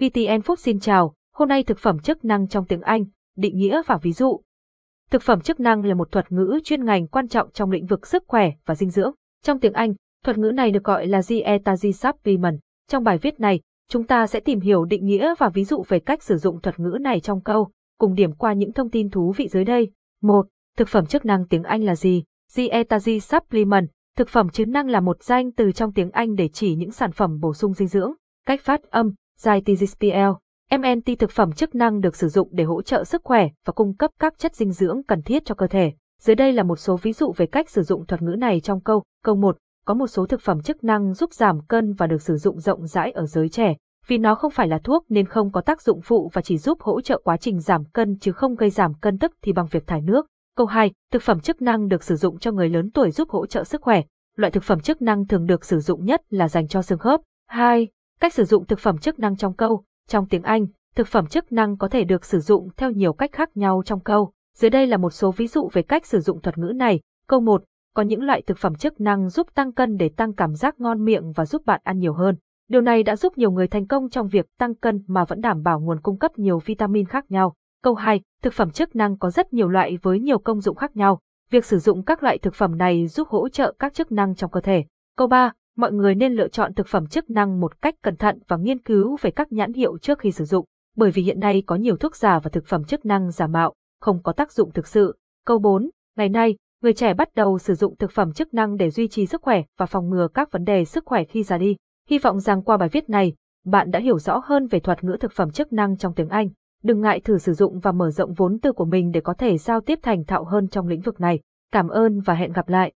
VTN Food xin chào, hôm nay thực phẩm chức năng trong tiếng Anh, định nghĩa và ví dụ. Thực phẩm chức năng là một thuật ngữ chuyên ngành quan trọng trong lĩnh vực sức khỏe và dinh dưỡng. Trong tiếng Anh, thuật ngữ này được gọi là dietary supplement. Trong bài viết này, chúng ta sẽ tìm hiểu định nghĩa và ví dụ về cách sử dụng thuật ngữ này trong câu, cùng điểm qua những thông tin thú vị dưới đây. 1. Thực phẩm chức năng tiếng Anh là gì? Dietary supplement, thực phẩm chức năng là một danh từ trong tiếng Anh để chỉ những sản phẩm bổ sung dinh dưỡng. Cách phát âm, Zytizpl. MNT thực phẩm chức năng được sử dụng để hỗ trợ sức khỏe và cung cấp các chất dinh dưỡng cần thiết cho cơ thể. Dưới đây là một số ví dụ về cách sử dụng thuật ngữ này trong câu. Câu 1. Có một số thực phẩm chức năng giúp giảm cân và được sử dụng rộng rãi ở giới trẻ. Vì nó không phải là thuốc nên không có tác dụng phụ và chỉ giúp hỗ trợ quá trình giảm cân chứ không gây giảm cân tức thì bằng việc thải nước. Câu 2. Thực phẩm chức năng được sử dụng cho người lớn tuổi giúp hỗ trợ sức khỏe. Loại thực phẩm chức năng thường được sử dụng nhất là dành cho xương khớp. 2. Cách sử dụng thực phẩm chức năng trong câu. Trong tiếng Anh, thực phẩm chức năng có thể được sử dụng theo nhiều cách khác nhau trong câu. Dưới đây là một số ví dụ về cách sử dụng thuật ngữ này. Câu 1. Có những loại thực phẩm chức năng giúp tăng cân để tăng cảm giác ngon miệng và giúp bạn ăn nhiều hơn. Điều này đã giúp nhiều người thành công trong việc tăng cân mà vẫn đảm bảo nguồn cung cấp nhiều vitamin khác nhau. Câu 2. Thực phẩm chức năng có rất nhiều loại với nhiều công dụng khác nhau. Việc sử dụng các loại thực phẩm này giúp hỗ trợ các chức năng trong cơ thể. Câu 3 mọi người nên lựa chọn thực phẩm chức năng một cách cẩn thận và nghiên cứu về các nhãn hiệu trước khi sử dụng, bởi vì hiện nay có nhiều thuốc giả và thực phẩm chức năng giả mạo, không có tác dụng thực sự. Câu 4. Ngày nay, người trẻ bắt đầu sử dụng thực phẩm chức năng để duy trì sức khỏe và phòng ngừa các vấn đề sức khỏe khi già đi. Hy vọng rằng qua bài viết này, bạn đã hiểu rõ hơn về thuật ngữ thực phẩm chức năng trong tiếng Anh. Đừng ngại thử sử dụng và mở rộng vốn từ của mình để có thể giao tiếp thành thạo hơn trong lĩnh vực này. Cảm ơn và hẹn gặp lại.